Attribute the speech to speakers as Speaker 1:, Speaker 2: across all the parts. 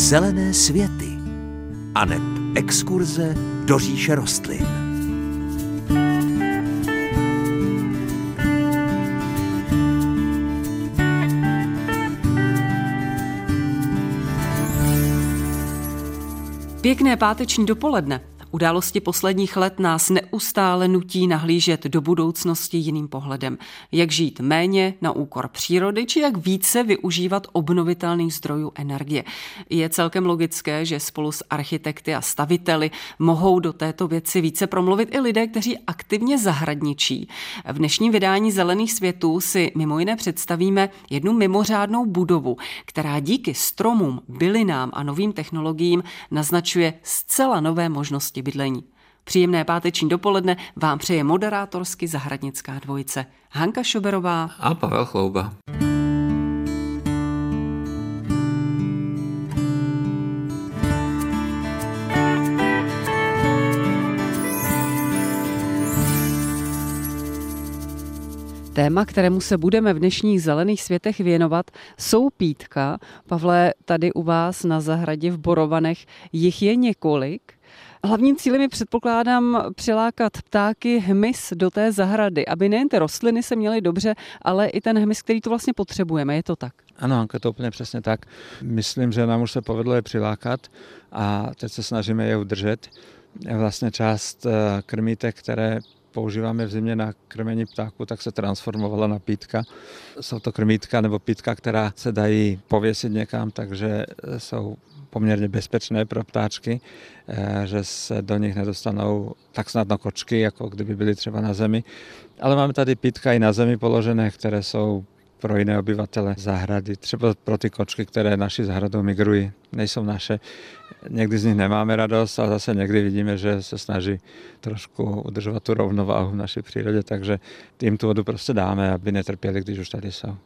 Speaker 1: Zelené světy a neb exkurze do říše rostlin.
Speaker 2: Pěkné páteční dopoledne. Události posledních let nás neustále nutí nahlížet do budoucnosti jiným pohledem. Jak žít méně na úkor přírody, či jak více využívat obnovitelných zdrojů energie. Je celkem logické, že spolu s architekty a staviteli mohou do této věci více promluvit i lidé, kteří aktivně zahradničí. V dnešním vydání Zelených světů si mimo jiné představíme jednu mimořádnou budovu, která díky stromům, bylinám a novým technologiím naznačuje zcela nové možnosti možnosti bydlení. Příjemné páteční dopoledne vám přeje moderátorsky zahradnická dvojice Hanka Šoberová
Speaker 3: a Pavel Chlouba.
Speaker 2: Téma, kterému se budeme v dnešních zelených světech věnovat, jsou pítka. Pavle, tady u vás na zahradě v Borovanech jich je několik. Hlavním cílem je předpokládám přilákat ptáky hmyz do té zahrady, aby nejen ty rostliny se měly dobře, ale i ten hmyz, který to vlastně potřebujeme. Je to tak?
Speaker 4: Ano, Anka, to úplně přesně tak. Myslím, že nám už se povedlo je přilákat a teď se snažíme je udržet. Vlastně část eh, krmítek, které používáme v zimě na krmení ptáků, tak se transformovala na pítka. Jsou to krmítka nebo pítka, která se dají pověsit někam, takže jsou poměrně bezpečné pro ptáčky, eh, že se do nich nedostanou tak snadno kočky, jako kdyby byly třeba na zemi. Ale máme tady pítka i na zemi položené, které jsou pro jiné obyvatele zahrady. Třeba pro ty kočky, které naši zahradou migrují, nejsou naše. Někdy z nich nemáme radost a zase někdy vidíme, že se snaží trošku udržovat tu rovnováhu v naší přírodě, takže tím tu vodu prostě dáme, aby netrpěli, když už tady jsou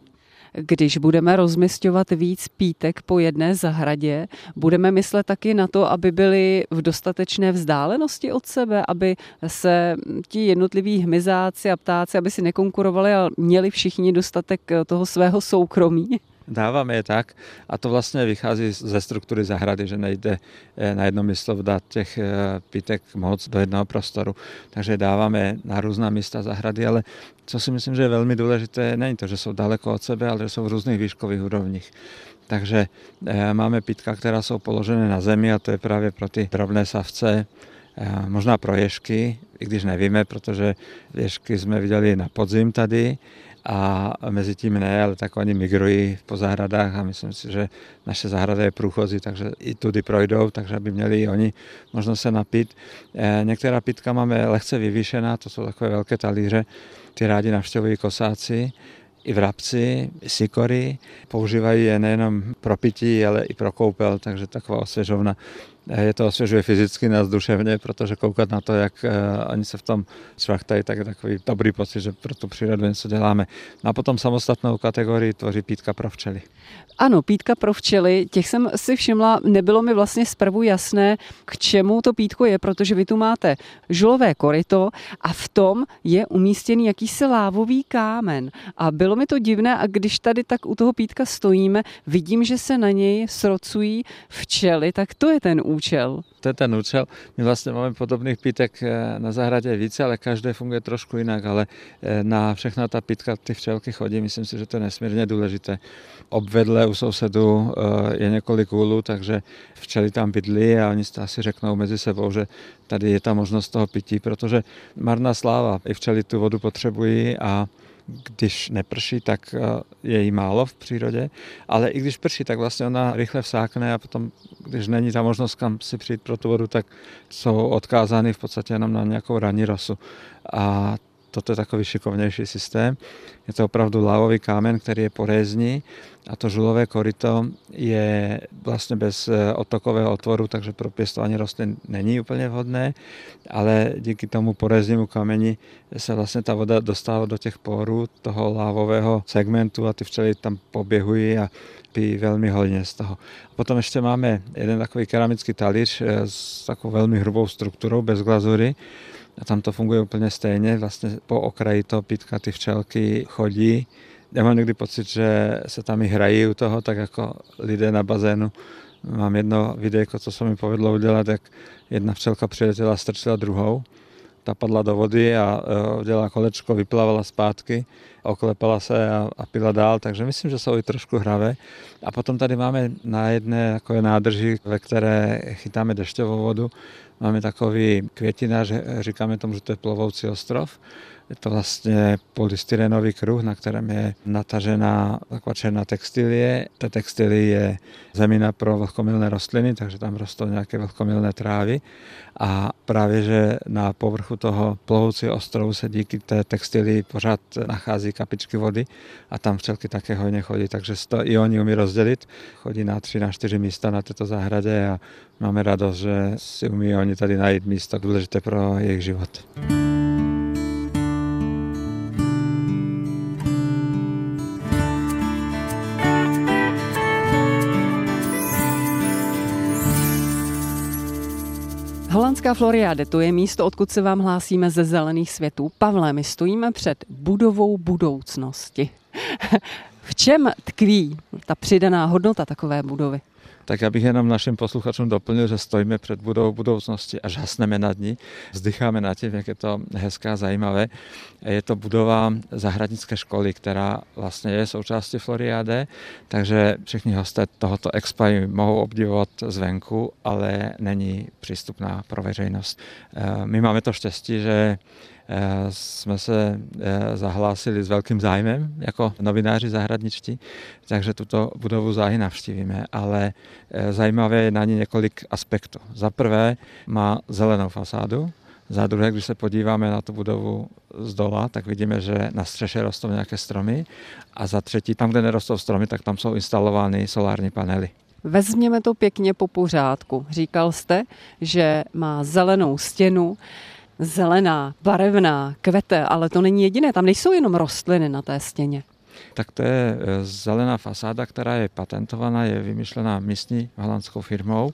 Speaker 2: když budeme rozmistovat víc pítek po jedné zahradě, budeme myslet taky na to, aby byly v dostatečné vzdálenosti od sebe, aby se ti jednotliví hmyzáci a ptáci, aby si nekonkurovali a měli všichni dostatek toho svého soukromí?
Speaker 4: Dáváme je tak a to vlastně vychází ze struktury zahrady, že nejde eh, na jedno místo dát těch eh, pítek moc do jednoho prostoru. Takže dáváme na různá místa zahrady, ale co si myslím, že je velmi důležité, není to, že jsou daleko od sebe, ale že jsou v různých výškových úrovních. Takže eh, máme pítka, která jsou položené na zemi a to je právě pro ty drobné savce, možná pro ješky, i když nevíme, protože ješky jsme viděli na podzim tady, a mezi tím ne, ale tak oni migrují po zahradách a myslím si, že naše zahrada je průchozí, takže i tudy projdou, takže by měli i oni možnost se napít. Eh, některá pitka máme lehce vyvýšená, to jsou takové velké talíře, ty rádi navštěvují kosáci, i vrabci, sikory, používají je nejenom pro pití, ale i pro koupel, takže taková osvěžovna je to osvěžuje fyzicky nás duševně, protože koukat na to, jak eh, oni se v tom švachtají, tak je takový dobrý pocit, že pro tu přírodu něco děláme. No a potom samostatnou kategorii tvoří pítka pro včely.
Speaker 2: Ano, pítka pro včely, těch jsem si všimla, nebylo mi vlastně zprvu jasné, k čemu to pítko je, protože vy tu máte žulové koryto a v tom je umístěný jakýsi lávový kámen. A bylo mi to divné a když tady tak u toho pítka stojíme, vidím, že se na něj srocují včely, tak to je ten účel.
Speaker 4: To je ten účel. My vlastně máme podobných pítek eh, na zahradě více, ale každé funguje trošku jinak, ale eh, na všechna ta pítka ty včelky chodí, myslím si, že to je nesmírně důležité. Obvedle u sousedu eh, je několik úlů, takže včely tam bydlí a oni si asi řeknou mezi sebou, že tady je ta možnost toho pití, protože marná sláva, i včely tu vodu potřebují a když neprší, tak eh, je jí málo v přírodě, ale i když prší, tak vlastně ona rychle vsákne a potom, když není ta možnost kam si přijít pro tu vodu, tak jsou odkázány v podstatě jenom na nějakou ranní rosu. A toto je takový šikovnější systém. Je to opravdu lávový kámen, který je porézní a to žulové koryto je vlastně bez eh, otokového otvoru, takže pro pěstování rostlin není úplně vhodné, ale díky tomu poréznímu kameni se vlastně ta voda dostává do těch porů toho lávového segmentu a ty včely tam poběhují a pijí velmi hodně z toho. A potom ještě máme jeden takový keramický talíř eh, s takovou velmi hrubou strukturou, bez glazury, a tam to funguje úplně stejně. Vlastně po okraji toho pítka ty včelky chodí. Já mám někdy pocit, že se tam i hrají u toho, tak jako lidé na bazénu Mám jedno videjko, co se mi povedlo udělat, jak jedna včelka přiletěla, strčila druhou ta padla do vody a e, udělala kolečko, vyplavala zpátky, oklepala se a, a pila dál, takže myslím, že jsou i trošku hravé. A potom tady máme na jedné takové nádrži, ve které chytáme dešťovou vodu, máme takový květinář, říkáme tomu, že to je plovoucí ostrov, je to vlastně polystyrenový kruh, na kterém je natažená taková černá textilie. Ta textilie je zemina pro vlhkomilné rostliny, takže tam rostou nějaké vlhkomilné trávy. A právě, že na povrchu toho plovoucího ostrovu se díky té textilii pořád nachází kapičky vody a tam včelky také hojně chodí, takže to i oni umí rozdělit. Chodí na tři, na čtyři místa na této zahradě a máme radost, že si umí oni tady najít místo důležité pro jejich život.
Speaker 2: Holandská Floriade, to je místo, odkud se vám hlásíme ze zelených světů. Pavle, my stojíme před budovou budoucnosti. v čem tkví ta přidaná hodnota takové budovy?
Speaker 4: Tak já bych jenom našim posluchačům doplnil, že stojíme před budovou budoucnosti a žasneme nad ní. Vzdycháme nad tím, jak je to hezké a zajímavé. Je to budova zahradnické školy, která vlastně je součástí Floriade, takže všichni hosté tohoto expa mohou obdivovat zvenku, ale není přístupná pro veřejnost. Eh, my máme to štěstí, že jsme se eh, zahlásili s velkým zájmem jako novináři zahradničtí, takže tuto budovu záhy navštívíme, ale eh, zajímavé je na ní několik aspektů. Za prvé má zelenou fasádu, za druhé, když se podíváme na tu budovu z dola, tak vidíme, že na střeše rostou nějaké stromy a za třetí, tam, kde nerostou stromy, tak tam jsou instalovány solární panely.
Speaker 2: Vezměme to pěkně po pořádku. Říkal jste, že má zelenou stěnu, zelená, barevná, kvete, ale to není jediné, tam nejsou jenom rostliny na té stěně.
Speaker 4: Tak to je e, zelená fasáda, která je patentovaná, je vymyšlená místní holandskou firmou.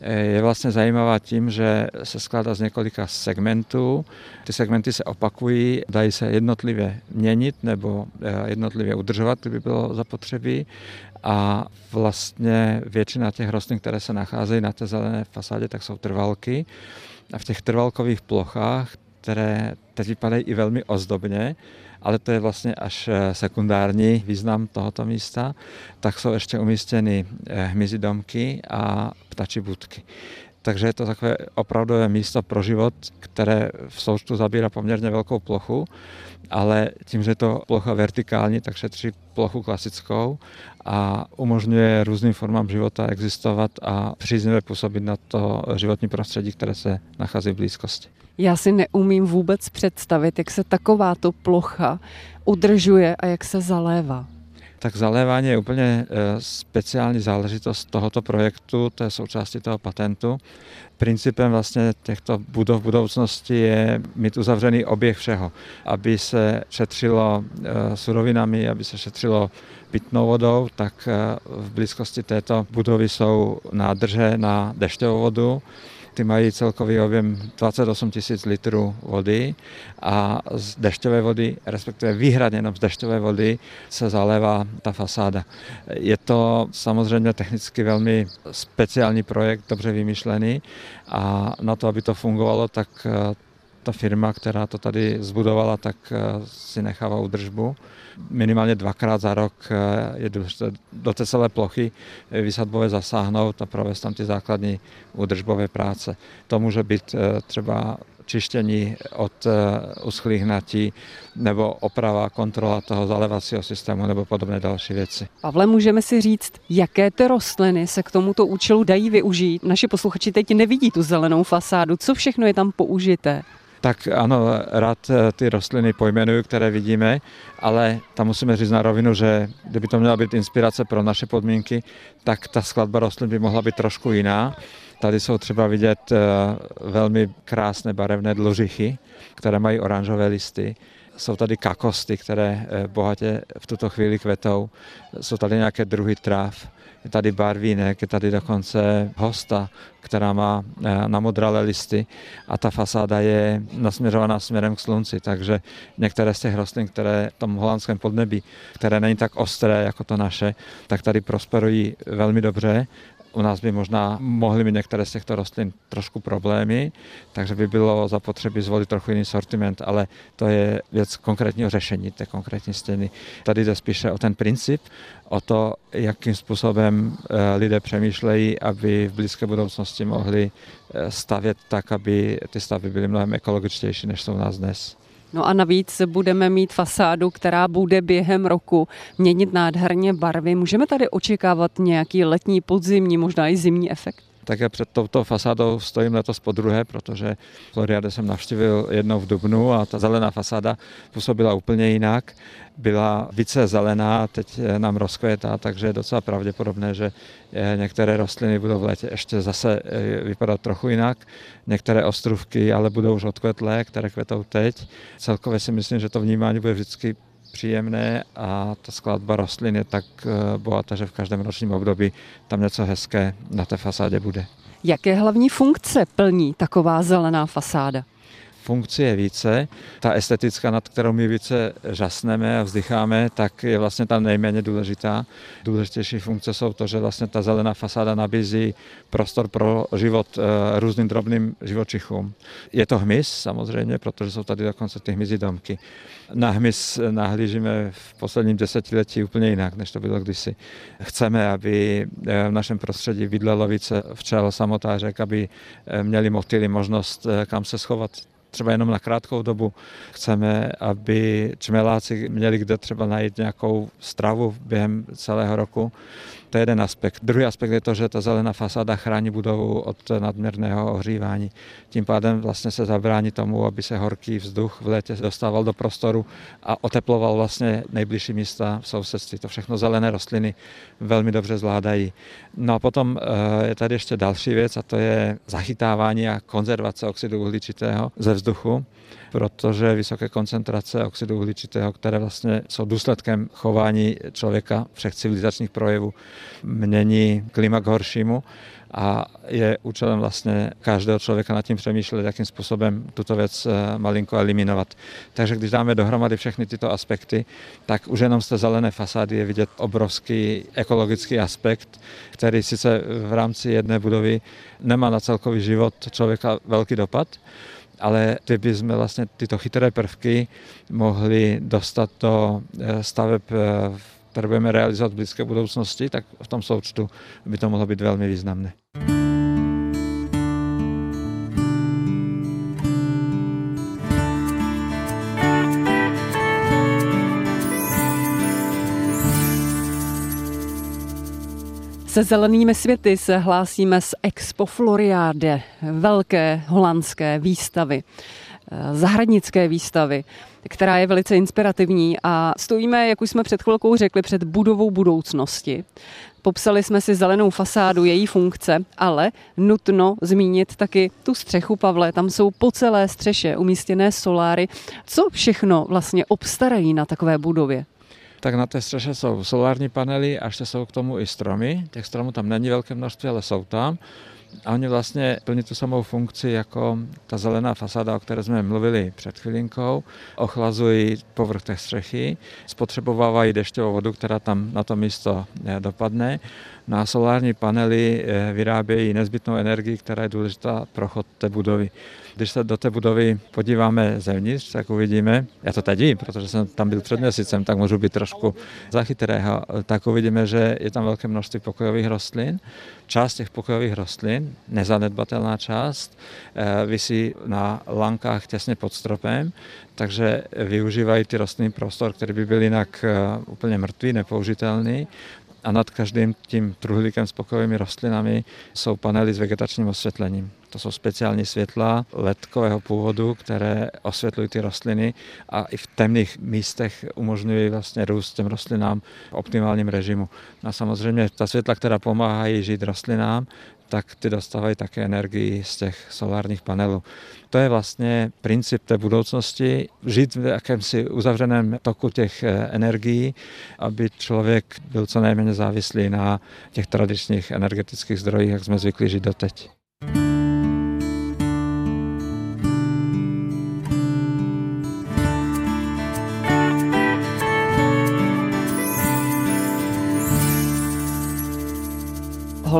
Speaker 4: E, je vlastně zajímavá tím, že se skládá z několika segmentů. Ty segmenty se opakují, dají se jednotlivě měnit nebo e, jednotlivě udržovat, kdyby bylo zapotřebí. A vlastně většina těch rostlin, které se nacházejí na té zelené fasádě, tak jsou trvalky a v těch trvalkových plochách, které teď vypadají i velmi ozdobně, ale to je vlastně až eh, sekundární význam tohoto místa, tak jsou ještě umístěny eh, hmyzí domky a ptačí budky. Takže je to takové opravdové místo pro život, které v součtu zabírá poměrně velkou plochu, ale tím, že je to plocha vertikální, tak šetří plochu klasickou a umožňuje různým formám života existovat a příznivě působit na to životní prostředí, které se nachází v blízkosti.
Speaker 2: Já si neumím vůbec představit, jak se takováto plocha udržuje a jak se zalévá.
Speaker 4: Tak zalévání je úplně eh, speciální záležitost tohoto projektu, to je součástí toho patentu. Principem vlastně těchto budov budoucnosti je mít uzavřený oběh všeho, aby se šetřilo eh, surovinami, aby se šetřilo pitnou vodou, tak eh, v blízkosti této budovy jsou nádrže na dešťovou vodu, ty mají celkový objem 28 tisíc litrů vody a z dešťové vody, respektive výhradně jenom z dešťové vody se zalévá ta fasáda. Je to samozřejmě technicky velmi speciální projekt, dobře vymyšlený a na to, aby to fungovalo, tak ta firma, která to tady zbudovala, tak eh, si nechává údržbu minimálně dvakrát za rok eh, je do té celé plochy eh, vysadbové zasáhnout a provést tam ty základní údržbové práce. To může být třeba čištění od uschlých natí nebo oprava, kontrola toho zalevacího systému nebo podobné další věci.
Speaker 2: Pavle, můžeme si říct, jaké ty rostliny se k tomuto účelu dají využít? Naši posluchači teď nevidí tu zelenou fasádu. Co všechno je tam použité?
Speaker 4: Tak ano, rád eh, ty rostliny pojmenuju, které vidíme, ale tam musíme říct na rovinu, že kdyby to měla být inspirace pro naše podmínky, tak ta skladba rostlin by mohla být trošku jiná. Tady jsou třeba vidět eh, velmi krásné barevné dlužichy, které mají oranžové listy. Jsou tady kakosty, které eh, bohatě v tuto chvíli kvetou. Jsou tady nějaké druhy tráv je tady barvínek, je tady dokonce hosta, která má eh, namodralé listy a ta fasáda je nasměřovaná směrem k slunci, takže některé z těch rostlin, které v tom holandském podnebí, které není tak ostré jako to naše, tak tady prosperují velmi dobře U nás by možná mohly mít některé z těchto rostlin trošku problémy, takže by bylo zapotřebí zvolit trochu jiný sortiment, ale to je věc konkrétního řešení té konkrétní stěny. Tady jde spíše o ten princip, o to, jakým způsobem eh, lidé přemýšlejí, aby v blízké budoucnosti mohli eh, stavět tak, aby ty stavby byly mnohem ekologičtější, než jsou u nás dnes.
Speaker 2: No a navíc budeme mít fasádu, která bude během roku měnit nádherně barvy. Můžeme tady očekávat nějaký letní, podzimní, možná i zimní efekt?
Speaker 4: Také před touto fasádou stojím letos po druhé, protože Floriade jsem navštívil jednou v Dubnu a ta zelená fasáda působila úplně jinak. Byla více zelená, teď nám rozkvětá, takže je docela pravděpodobné, že eh, některé rostliny budou v létě ještě zase eh, vypadat trochu jinak. Některé ostrůvky ale budou už odkvetlé, které kvetou teď. Celkově si myslím, že to vnímání bude vždycky příjemné a ta skladba rostlin je tak eh, bohatá, že v každém ročním období tam něco hezké na té fasádě bude.
Speaker 2: Jaké hlavní funkce plní taková zelená fasáda?
Speaker 4: Funkci je více. Ta estetická, nad kterou my více žasneme a vzdycháme, tak je vlastně ta nejméně důležitá. Důležitější funkce jsou to, že vlastně ta zelená fasáda nabízí prostor pro život eh, různým drobným živočichům. Je to hmyz samozřejmě, protože jsou tady dokonce ty hmyzí domky. Na hmyz nahlížíme v posledním desetiletí úplně jinak, než to bylo kdysi. Chceme, aby eh, v našem prostředí bydlelo více včel samotářek, aby eh, měli motýly možnost kam se schovat třeba jenom na krátkou dobu. Chceme, aby čmeláci měli kde třeba najít nějakou stravu během celého roku. To je jeden aspekt. Druhý aspekt je to, že ta zelená fasáda chrání budovu od nadměrného ohřívání. Tím pádem vlastně se zabrání tomu, aby se horký vzduch v létě dostával do prostoru a oteploval vlastně nejbližší místa v sousedství. To všechno zelené rostliny velmi dobře zvládají. No a potom eh, je tady ještě další věc a to je zachytávání a konzervace oxidu uhličitého ze vzduchu protože vysoké koncentrace oxidu uhličitého, které vlastně jsou důsledkem chování člověka, všech civilizačních projevů, mění klima k horšímu a je účelem vlastně každého člověka nad tím přemýšlet, jakým způsobem tuto věc eh, malinko eliminovat. Takže když dáme dohromady všechny tyto aspekty, tak už jenom z té zelené fasády je vidět obrovský ekologický aspekt, který sice v rámci jedné budovy nemá na celkový život člověka velký dopad, ale kdyby jsme vlastně tyto chytré prvky mohli dostat do eh, staveb, eh, které budeme realizovat v blízké budoucnosti, tak v tom součtu by to mohlo být velmi významné.
Speaker 2: Se zelenými světy se hlásíme z Expo Floriade, velké holandské výstavy, eh, zahradnické výstavy, která je velice inspirativní a stojíme, jak už jsme před chvilkou řekli, před budovou budoucnosti. Popsali jsme si zelenou fasádu, její funkce, ale nutno zmínit taky tu střechu, Pavle. Tam jsou po celé střeše umístěné soláry. Co všechno vlastně obstarají na takové budově?
Speaker 4: Tak na té střeše jsou solární panely a ještě jsou k tomu i stromy. Těch stromů tam není velké množství, ale jsou tam. A oni vlastně plní tu samou funkci jako ta zelená fasáda, o které jsme mluvili před chvilinkou. Ochlazují povrch té střechy, spotřebovávají dešťovou vodu, která tam na to místo eh, dopadne. Na solární panely eh, vyrábějí nezbytnou energii, která je důležitá pro chod té budovy. Když se do té budovy podíváme zevnitř, tak uvidíme, já to teď vím, protože jsem tam byl před měsícem, tak můžu být trošku zachytrého, tak uvidíme, že je tam velké množství pokojových rostlin. Část těch pokojových rostlin, nezanedbatelná část, eh, visí na lankách těsně pod stropem, takže využívají ty rostlinný prostor, který by byl jinak eh, úplně mrtvý, nepoužitelný a nad každým tím truhlíkem s pokojovými rostlinami jsou panely s vegetačním osvětlením. To jsou speciální světla ledkového původu, které osvětlují ty rostliny a i v temných místech umožňují vlastně růst těm rostlinám v optimálním režimu. A samozřejmě ta světla, která pomáhají žít rostlinám, tak ty dostávají také energii z těch solárních panelů. To je vlastně princip té budoucnosti, žít v jakémsi uzavřeném toku těch eh, energií, aby člověk byl co nejméně závislý na těch tradičních energetických zdrojích, jak jsme zvykli žít doteď.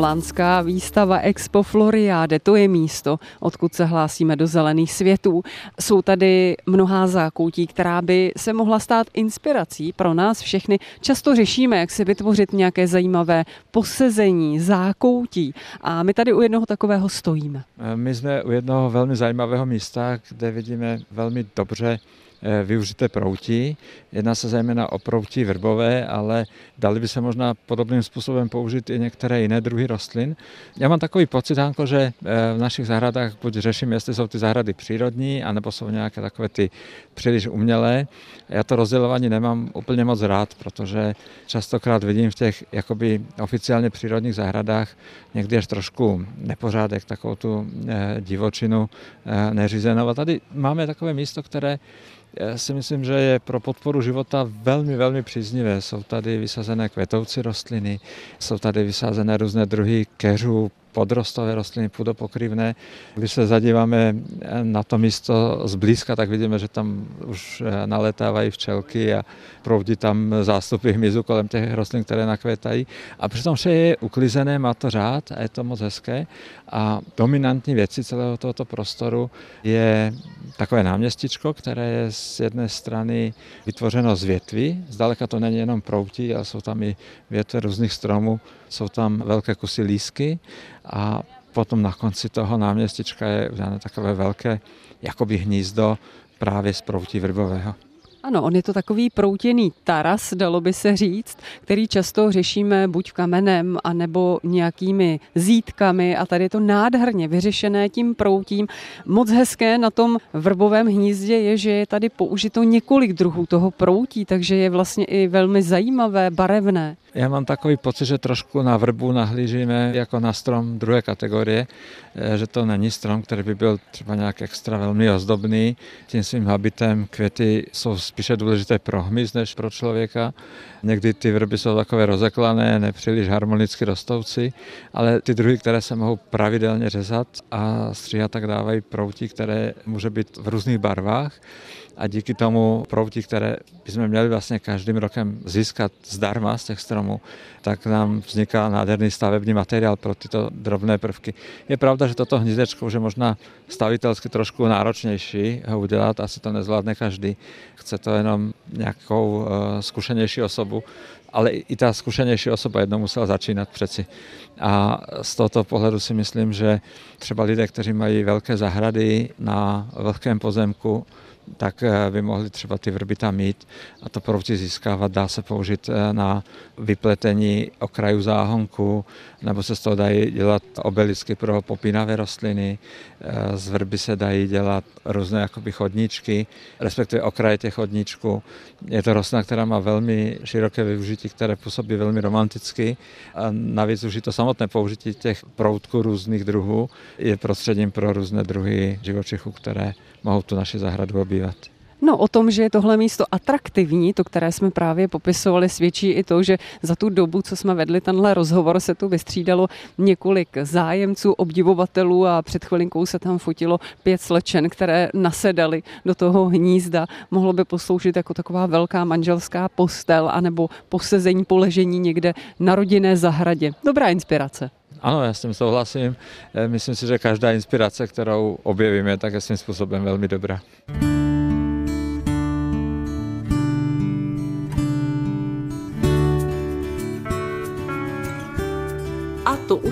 Speaker 2: Holandská výstava Expo Floriade, to je místo, odkud se hlásíme do zelených světů. Jsou tady mnohá zákoutí, která by se mohla stát inspirací pro nás všechny. Často řešíme, jak si vytvořit nějaké zajímavé posezení, zákoutí. A my tady u jednoho takového stojíme.
Speaker 4: My jsme u jednoho velmi zajímavého místa, kde vidíme velmi dobře využité proutí. Jedná se zejména o proutí vrbové, ale dali by se možná podobným způsobem použít i některé jiné druhy rostlin. Já mám takový pocit, Hanko, že eh, v našich zahradách buď řeším, jestli jsou ty zahrady přírodní, anebo jsou nějaké takové ty příliš umělé. Já to rozdělování nemám úplně moc rád, protože častokrát vidím v těch jakoby oficiálně přírodních zahradách někdy až trošku nepořádek, takovou tu eh, divočinu neřízenou. A tady máme takové místo, které já si myslím, že je pro podporu života velmi, velmi příznivé. Jsou tady vysazené květoucí rostliny, jsou tady vysazené různé druhy keřů, podrostové rostliny, půdopokrývné. Když se zadíváme na to místo zblízka, tak vidíme, že tam už naletávají včelky a proudí tam zástupy hmyzu kolem těch rostlin, které nakvětají. A přitom vše je uklizené, má to řád a je to moc hezké. A dominantní věcí celého tohoto prostoru je takové náměstičko, které je z jedné strany vytvořeno z větví. Zdaleka to není jenom proutí, ale jsou tam i větve různých stromů, jsou tam velké kusy lísky a potom na konci toho náměstička je udělané takové velké jakoby hnízdo právě z proutí vrbového.
Speaker 2: Ano, on je to takový proutěný taras, dalo by se říct, který často řešíme buď kamenem, anebo nějakými zítkami a tady je to nádherně vyřešené tím proutím. Moc hezké na tom vrbovém hnízdě je, že je tady použito několik druhů toho proutí, takže je vlastně i velmi zajímavé, barevné.
Speaker 4: Já mám takový pocit, že trošku na vrbu nahlížíme jako na strom druhé kategorie, eh, že to není strom, který by byl třeba nějak extra velmi ozdobný. Tím svým habitem květy jsou spíše důležité pro hmyz než pro člověka. Někdy ty vrby jsou takové rozeklané, nepříliš harmonicky rostoucí, ale ty druhy, které se mohou pravidelně řezat a stříhat, tak dávají proutí, které může být v různých barvách a díky tomu proutí, které bychom měli vlastně každým rokem získat zdarma z těch stromů, tak nám vzniká nádherný stavební materiál pro tyto drobné prvky. Je pravda, že toto hnízdečko už je možná stavitelsky trošku náročnější ho udělat, asi to nezvládne každý. Chce to jenom nějakou uh, zkušenější osobu, ale i ta zkušenější osoba jednou musela začínat přeci. A z tohoto pohledu si myslím, že třeba lidé, kteří mají velké zahrady na vlhkém pozemku, tak eh, by mohli třeba ty vrby tam mít a to proutí získávat. Dá se použít eh, na vypletení okraju záhonku, nebo se z toho dají dělat obelisky pro popínavé rostliny. Eh, z vrby se dají dělat různé jakoby chodníčky, respektive okraje těch chodníčků. Je to rostlina, která má velmi široké využití, které působí velmi romanticky. A navíc už i to samotné použití těch proutků různých druhů je prostředím pro různé druhy živočichů, které mohou tu naši zahradu obývat.
Speaker 2: No o tom, že je tohle místo atraktivní, to, které jsme právě popisovali, svědčí i to, že za tu dobu, co jsme vedli tenhle rozhovor, se tu vystřídalo několik zájemců, obdivovatelů a před chvilinkou se tam fotilo pět slečen, které nasedali do toho hnízda. Mohlo by posloužit jako taková velká manželská postel anebo posezení, poležení někde na rodinné zahradě. Dobrá inspirace.
Speaker 4: Ano, já s tím souhlasím. Eh, myslím si, že každá inspirace, kterou objevíme, tak je svým způsobem velmi dobrá.